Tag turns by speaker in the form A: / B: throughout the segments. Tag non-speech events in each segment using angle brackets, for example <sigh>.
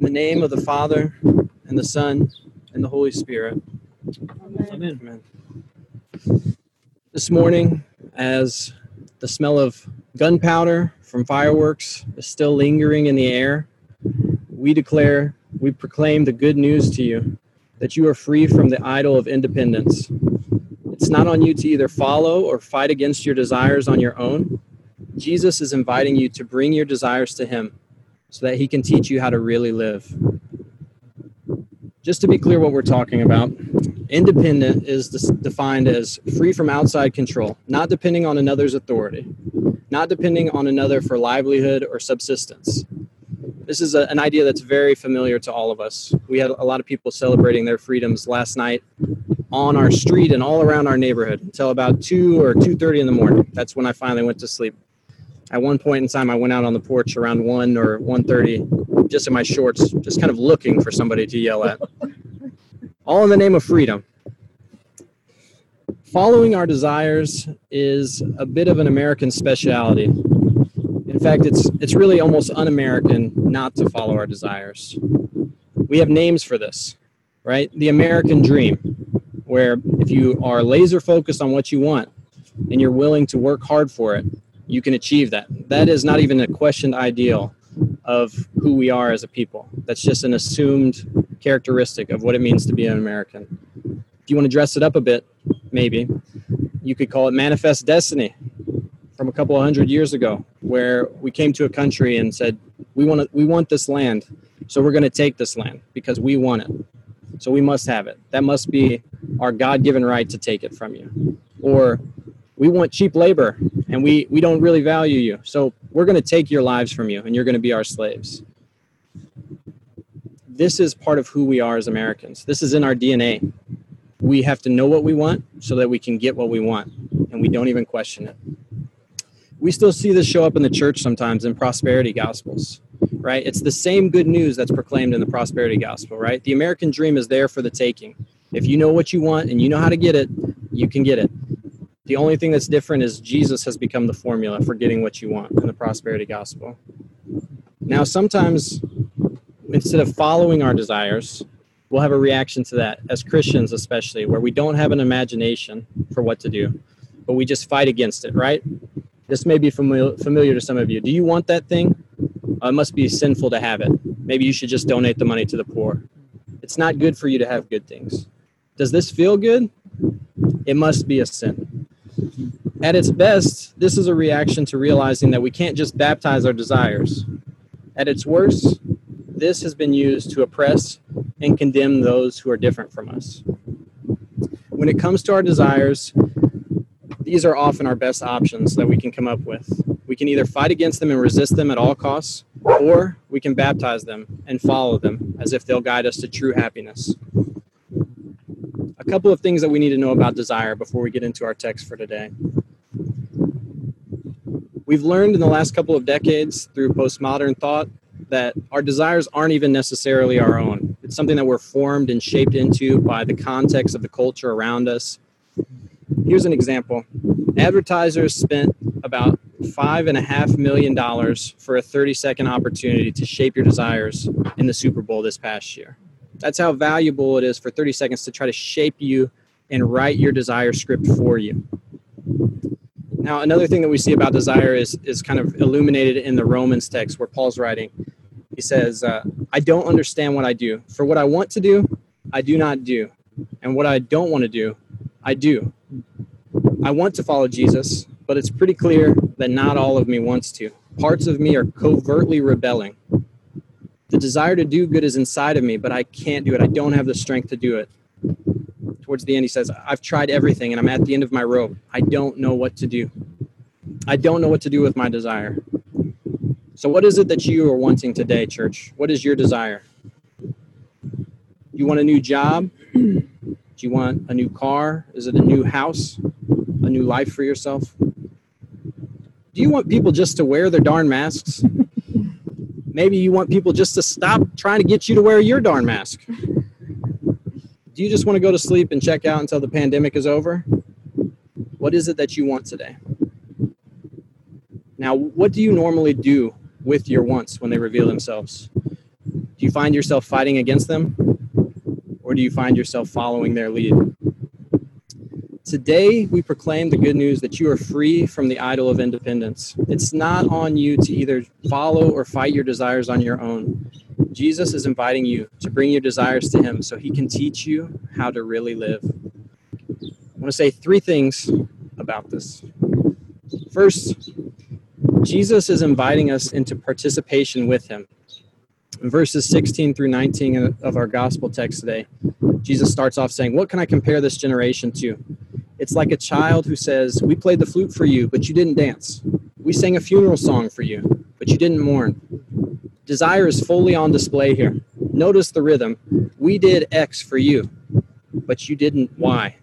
A: In the name of the Father, and the Son, and the Holy Spirit.
B: Amen.
A: Amen. This morning, as the smell of gunpowder from fireworks is still lingering in the air, we declare, we proclaim the good news to you that you are free from the idol of independence. It's not on you to either follow or fight against your desires on your own. Jesus is inviting you to bring your desires to Him so that He can teach you how to really live. Just to be clear, what we're talking about independent is defined as free from outside control, not depending on another's authority, not depending on another for livelihood or subsistence. This is a, an idea that's very familiar to all of us. We had a lot of people celebrating their freedoms last night on our street and all around our neighborhood until about 2 or 2.30 in the morning. That's when I finally went to sleep. At one point in time, I went out on the porch around 1 or 1.30, just in my shorts, just kind of looking for somebody to yell at. <laughs> All in the name of freedom. Following our desires is a bit of an American speciality. In fact, it's it's really almost un-American not to follow our desires. We have names for this, right? The American dream, where if you are laser focused on what you want and you're willing to work hard for it, you can achieve that. That is not even a questioned ideal of who we are as a people. That's just an assumed characteristic of what it means to be an American. If you want to dress it up a bit, maybe you could call it manifest destiny from a couple of hundred years ago, where we came to a country and said, "We want to, we want this land, so we're going to take this land because we want it. So we must have it. That must be our God-given right to take it from you." Or we want cheap labor and we we don't really value you. So we're going to take your lives from you and you're going to be our slaves. This is part of who we are as americans. This is in our dna we have to know what we want so that we can get what we want and we don't even question it. We still see this show up in the church sometimes in prosperity gospels right? It's the same good news that's proclaimed in the prosperity gospel right? The american dream is there for the taking. If you know what you want and you know how to get it you can get it the only thing that's different is Jesus has become the formula for getting what you want in the prosperity gospel. Now, sometimes instead of following our desires, we'll have a reaction to that, as Christians especially, where we don't have an imagination for what to do, but we just fight against it, right? This may be familiar, to some of you. Do you want that thing? Uh, it must be sinful to have it. Maybe you should just donate the money to the poor. It's not good for you to have good things. Does this feel good? It must be a sin. At its best, this is a reaction to realizing that we can't just baptize our desires. At its worst, this has been used to oppress and condemn those who are different from us. When it comes to our desires, these are often our best options that we can come up with. We can either fight against them and resist them at all costs, or we can baptize them and follow them as if they'll guide us to true happiness. A couple of things that we need to know about desire before we get into our text for today. We've learned in the last couple of decades through postmodern thought that our desires aren't even necessarily our own. It's something that we're formed and shaped into by the context of the culture around us. Here's an example advertisers spent about five and a half million dollars for a 30 second opportunity to shape your desires in the Super Bowl this past year. That's how valuable it is for 30 seconds to try to shape you and write your desire script for you. Now, another thing that we see about desire is, is kind of illuminated in the Romans text where Paul's writing. He says, uh, I don't understand what I do. For what I want to do, I do not do. And what I don't want to do, I do. I want to follow Jesus, but it's pretty clear that not all of me wants to. Parts of me are covertly rebelling. The desire to do good is inside of me, but I can't do it. I don't have the strength to do it. Towards the end, he says, I've tried everything and I'm at the end of my rope. I don't know what to do. I don't know what to do with my desire. So, what is it that you are wanting today, church? What is your desire? Do you want a new job? Do you want a new car? Is it a new house? A new life for yourself? Do you want people just to wear their darn masks? Maybe you want people just to stop trying to get you to wear your darn mask. Do you just want to go to sleep and check out until the pandemic is over? What is it that you want today? Now, what do you normally do with your wants when they reveal themselves? Do you find yourself fighting against them? Or do you find yourself following their lead? Today, we proclaim the good news that you are free from the idol of independence. It's not on you to either follow or fight your desires on your own. Jesus is inviting you to bring your desires to Him so He can teach you how to really live. I want to say three things about this. First, Jesus is inviting us into participation with Him. In verses 16 through 19 of our gospel text today, Jesus starts off saying, What can I compare this generation to? It's like a child who says, We played the flute for you, but you didn't dance. We sang a funeral song for you, but you didn't mourn. Desire is fully on display here. Notice the rhythm. We did X for you, but you didn't Y.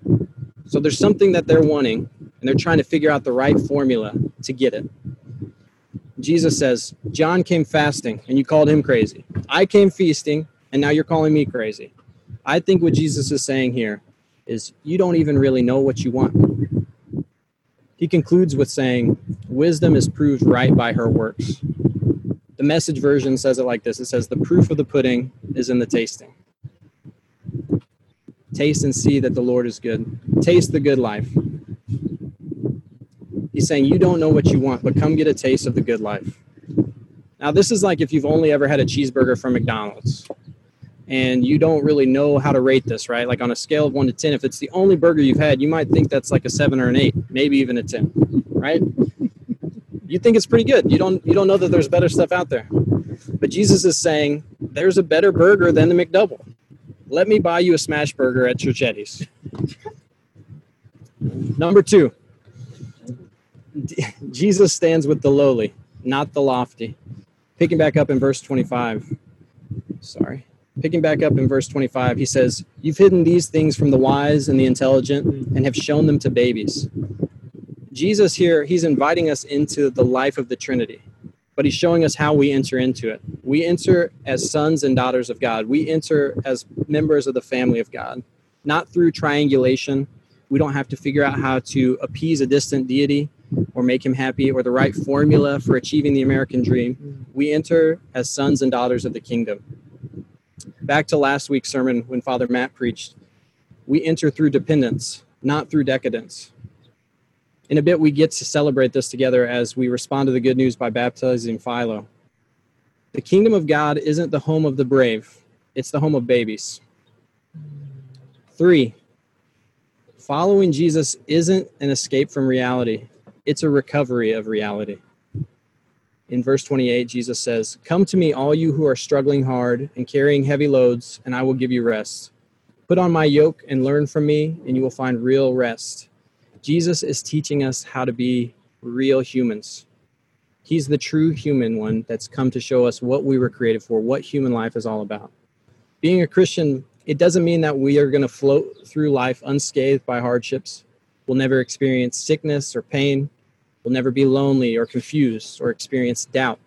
A: So there's something that they're wanting, and they're trying to figure out the right formula to get it. Jesus says, John came fasting, and you called him crazy. I came feasting, and now you're calling me crazy. I think what Jesus is saying here is you don't even really know what you want. He concludes with saying, Wisdom is proved right by her works. The message version says it like this it says, The proof of the pudding is in the tasting. Taste and see that the Lord is good. Taste the good life. He's saying, You don't know what you want, but come get a taste of the good life. Now, this is like if you've only ever had a cheeseburger from McDonald's and you don't really know how to rate this, right? Like on a scale of one to 10, if it's the only burger you've had, you might think that's like a seven or an eight, maybe even a 10, right? You think it's pretty good. You don't, you don't know that there's better stuff out there. But Jesus is saying, there's a better burger than the McDouble. Let me buy you a smash burger at Churchetti's. Number two, <laughs> Jesus stands with the lowly, not the lofty. Picking back up in verse 25. Sorry. Picking back up in verse 25, he says, You've hidden these things from the wise and the intelligent and have shown them to babies. Jesus here, he's inviting us into the life of the Trinity, but he's showing us how we enter into it. We enter as sons and daughters of God, we enter as members of the family of God, not through triangulation. We don't have to figure out how to appease a distant deity or make him happy or the right formula for achieving the American dream. We enter as sons and daughters of the kingdom back to last week's sermon when Father Matt preached, we enter through dependence, not through decadence. In a bit, we get to celebrate this together as we respond to the good news by baptizing Philo. The kingdom of God isn't the home of the brave, it's the home of babies. Three, following Jesus isn't an escape from reality, it's a recovery of reality in verse 28, Jesus says, Come to me, all you who are struggling hard and carrying heavy loads, and I will give you rest. Put on my yoke and learn from me, and you will find real rest. Jesus is teaching us how to be real humans. He's the true human one that's come to show us what we were created for, what human life is all about. Being a Christian, it doesn't mean that we are going to float through life unscathed by hardships. We'll never experience sickness or pain will never be lonely or confused or experience doubt.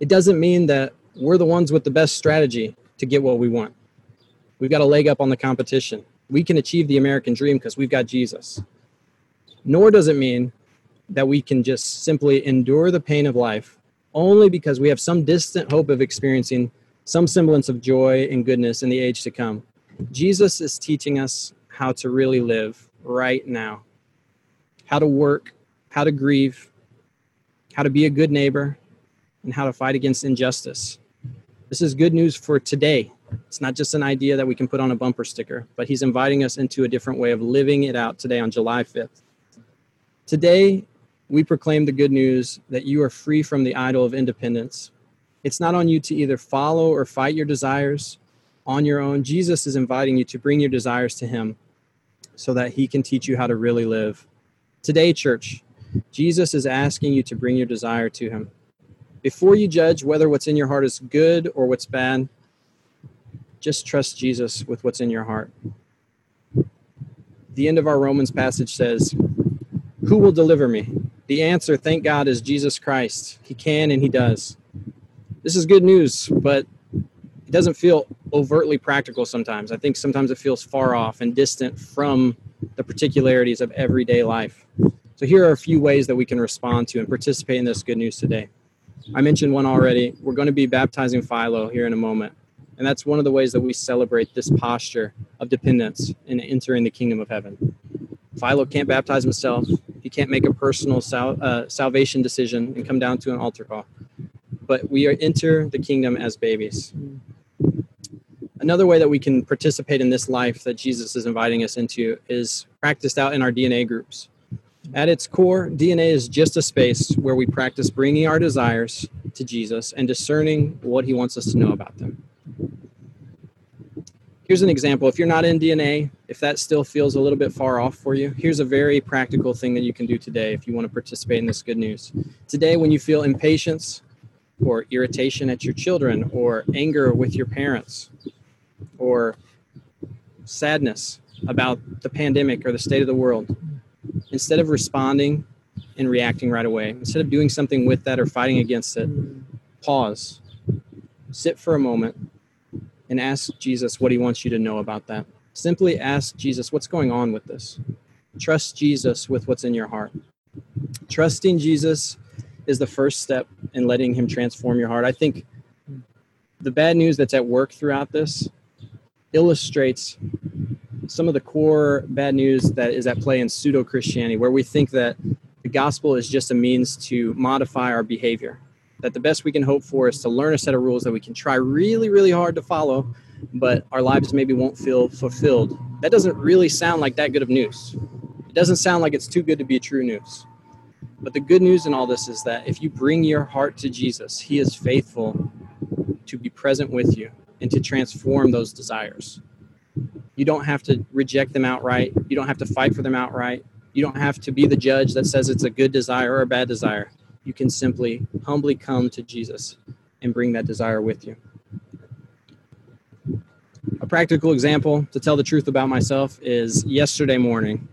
A: It doesn't mean that we're the ones with the best strategy to get what we want. We've got a leg up on the competition. We can achieve the American dream because we've got Jesus. Nor does it mean that we can just simply endure the pain of life only because we have some distant hope of experiencing some semblance of joy and goodness in the age to come. Jesus is teaching us how to really live right now how to work, how to grieve, how to be a good neighbor, and how to fight against injustice. This is good news for today. It's not just an idea that we can put on a bumper sticker, but he's inviting us into a different way of living it out today on July 5th. Today, we proclaim the good news that you are free from the idol of independence. It's not on you to either follow or fight your desires on your own. Jesus is inviting you to bring your desires to him so that he can teach you how to really live. Today, church, Jesus is asking you to bring your desire to him. Before you judge whether what's in your heart is good or what's bad, just trust Jesus with what's in your heart. The end of our Romans passage says, Who will deliver me? The answer, thank God, is Jesus Christ. He can and He does. This is good news, but it doesn't feel overtly practical sometimes. I think sometimes it feels far off and distant from the particularities of everyday life. So, here are a few ways that we can respond to and participate in this good news today. I mentioned one already. We're going to be baptizing Philo here in a moment. And that's one of the ways that we celebrate this posture of dependence in entering the kingdom of heaven. Philo can't baptize himself. He can't make a personal sal- uh, salvation decision and come down to an altar call. But we are, enter the kingdom as babies. Another way that we can participate in this life that Jesus is inviting us into is practiced out in our DNA groups. At its core, DNA is just a space where we practice bringing our desires to Jesus and discerning what he wants us to know about them. Here's an example. If you're not in DNA, if that still feels a little bit far off for you, here's a very practical thing that you can do today if you want to participate in this good news. Today, when you feel impatience or irritation at your children or anger with your parents or sadness about the pandemic or the state of the world, instead of responding and reacting right away, instead of doing something with that or fighting against it, pause, sit for a moment, and ask Jesus what he wants you to know about that. Simply ask Jesus, what's going on with this? Trust Jesus with what's in your heart. Trusting Jesus is the first step in letting him transform your heart. I think the bad news that's at work throughout this illustrates some of the core bad news that is at play in pseudo Christianity, where we think that the gospel is just a means to modify our behavior. That the best we can hope for is to learn a set of rules that we can try really, really hard to follow, but our lives maybe won't feel fulfilled. That doesn't really sound like that good of news. It doesn't sound like it's too good to be true news. But the good news in all this is that if you bring your heart to Jesus, He is faithful to be present with you and to transform those desires. You don't have to reject them outright. You don't have to fight for them outright. You don't have to be the judge that says it's a good desire or a bad desire. You can simply humbly come to Jesus and bring that desire with you. A practical example to tell the truth about myself is yesterday morning.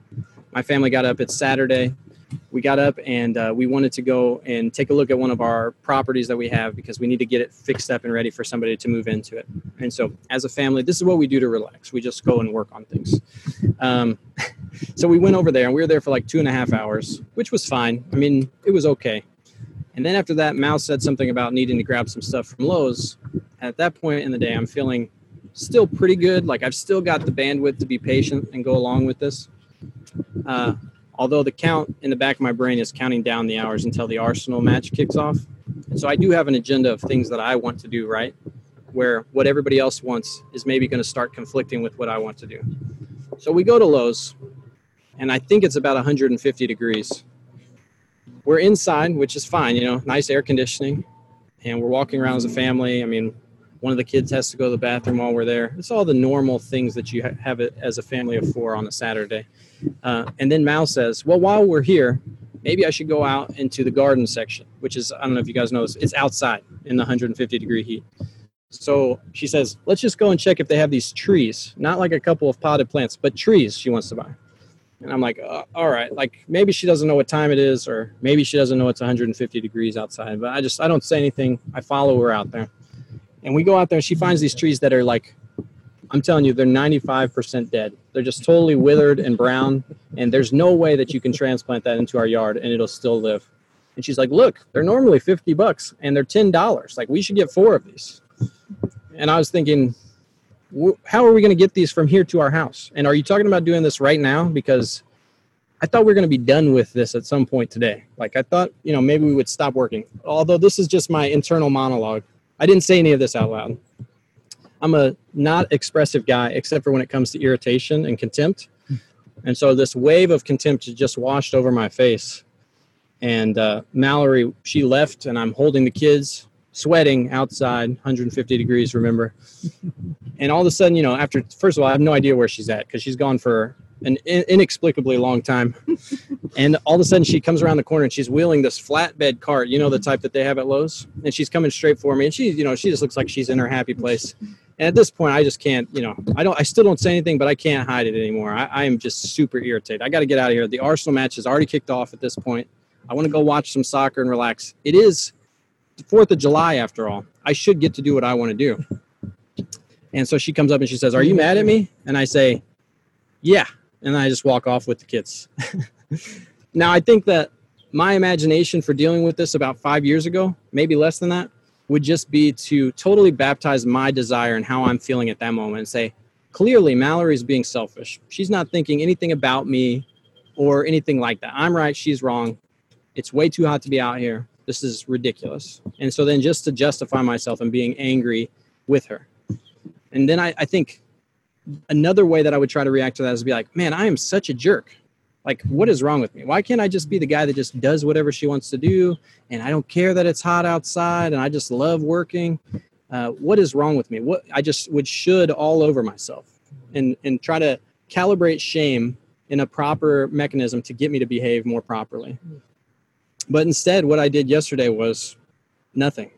A: My family got up, it's Saturday we got up and uh, we wanted to go and take a look at one of our properties that we have because we need to get it fixed up and ready for somebody to move into it. And so, as a family, this is what we do to relax. We just go and work on things. Um, <laughs> so we went over there and we were there for like two and a half hours, which was fine. I mean, it was okay. And then after that, Mal said something about needing to grab some stuff from Lowe's. At that point in the day, I'm feeling still pretty good. Like I've still got the bandwidth to be patient and go along with this. Uh, although the count in the back of my brain is counting down the hours until the Arsenal match kicks off. And so I do have an agenda of things that I want to do, right? Where what everybody else wants is maybe going to start conflicting with what I want to do. So we go to Lowe's, and I think it's about 150 degrees. We're inside, which is fine, you know, nice air conditioning, and we're walking around as a family. I mean, one of the kids has to go to the bathroom while we're there. It's all the normal things that you have it as a family of four on a Saturday. Uh, and then Mal says, "Well, while we're here, maybe I should go out into the garden section, which is I don't know if you guys know, it's outside in the 150 degree heat." So she says, "Let's just go and check if they have these trees, not like a couple of potted plants, but trees she wants to buy." And I'm like, uh, "All right, like maybe she doesn't know what time it is, or maybe she doesn't know it's 150 degrees outside." But I just I don't say anything. I follow her out there. And we go out there and she finds these trees that are like, I'm telling you, they're 95% dead. They're just totally withered and brown. And there's no way that you can transplant that into our yard and it'll still live. And she's like, look, they're normally 50 bucks and they're $10. Like, we should get four of these. And I was thinking, how are we going to get these from here to our house? And are you talking about doing this right now? Because I thought we are going to be done with this at some point today. Like, I thought, you know, maybe we would stop working. Although this is just my internal monologue. I didn't say any of this out loud. I'm a not expressive guy except for when it comes to irritation and contempt. And so this wave of contempt just washed over my face. And uh, Mallory, she left, and I'm holding the kids, sweating outside, 150 degrees, remember. And all of a sudden, you know, after, first of all, I have no idea where she's at because she's gone for an inexplicably long time. <laughs> and all of a sudden, she comes around the corner and she's wheeling this flatbed cart, you know, the type that they have at Lowe's. And she's coming straight for me. And she, you know, she just looks like she's in her happy place. And at this point, I just can't, you know, I don't, I still don't say anything, but I can't hide it anymore. I, I am just super irritated. I got to get out of here. The Arsenal match has already kicked off at this point. I want to go watch some soccer and relax. It is the 4th of July, after all. I should get to do what I want to do. And so she comes up and she says, Are you mad at me? And I say, Yeah and I just walk off with the kids. <laughs> now, I think that my imagination for dealing with this about five years ago, maybe less than that, would just be to totally baptize my desire and how I'm feeling at that moment and say, clearly Mallory's being selfish. She's not thinking anything about me or anything like that. I'm right, she's wrong. It's way too hot to be out here. This is ridiculous. And so then just to justify myself and being angry with her. And then I, I think another way that I would try to react to that is be like, man, I am such a jerk. Like, what is wrong with me? Why can't I just be the guy that just does whatever she wants to do? And I don't care that it's hot outside and I just love working. Uh, what is wrong with me? What I just would should all over myself and, and try to calibrate shame in a proper mechanism to get me to behave more properly. But instead, what I did yesterday was nothing,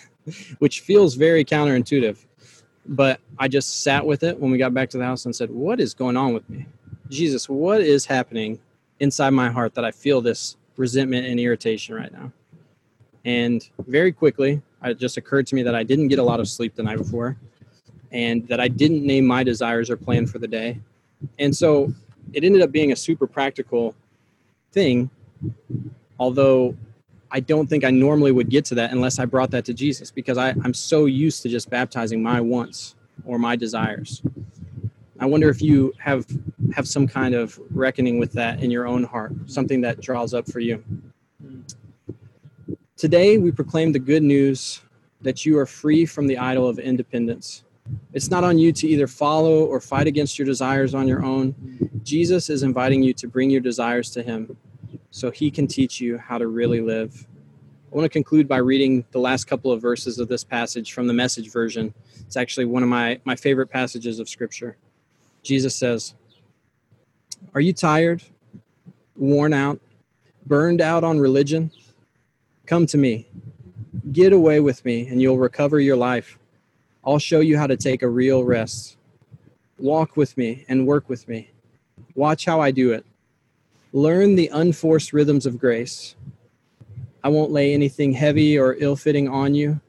A: <laughs> which feels very counterintuitive. But I just sat with it when we got back to the house and said, What is going on with me? Jesus, what is happening inside my heart that I feel this resentment and irritation right now? And very quickly, it just occurred to me that I didn't get a lot of sleep the night before and that I didn't name my desires or plan for the day. And so it ended up being a super practical thing, although I don't think I normally would get to that unless I brought that to Jesus because I, I'm so used to just baptizing my wants or my desires. I wonder if you have have some kind of reckoning with that in your own heart, something that draws up for you. Today we proclaim the good news that you are free from the idol of independence. It's not on you to either follow or fight against your desires on your own. Jesus is inviting you to bring your desires to him so he can teach you how to really live. I want to conclude by reading the last couple of verses of this passage from the message version. It's actually one of my, my favorite passages of scripture. Jesus says, Are you tired, worn out, burned out on religion? Come to me. Get away with me, and you'll recover your life. I'll show you how to take a real rest. Walk with me and work with me. Watch how I do it. Learn the unforced rhythms of grace. I won't lay anything heavy or ill fitting on you.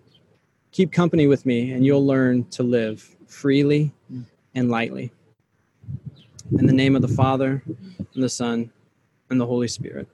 A: Keep company with me, and you'll learn to live freely and lightly. In the name of the Father, and the Son, and the Holy Spirit.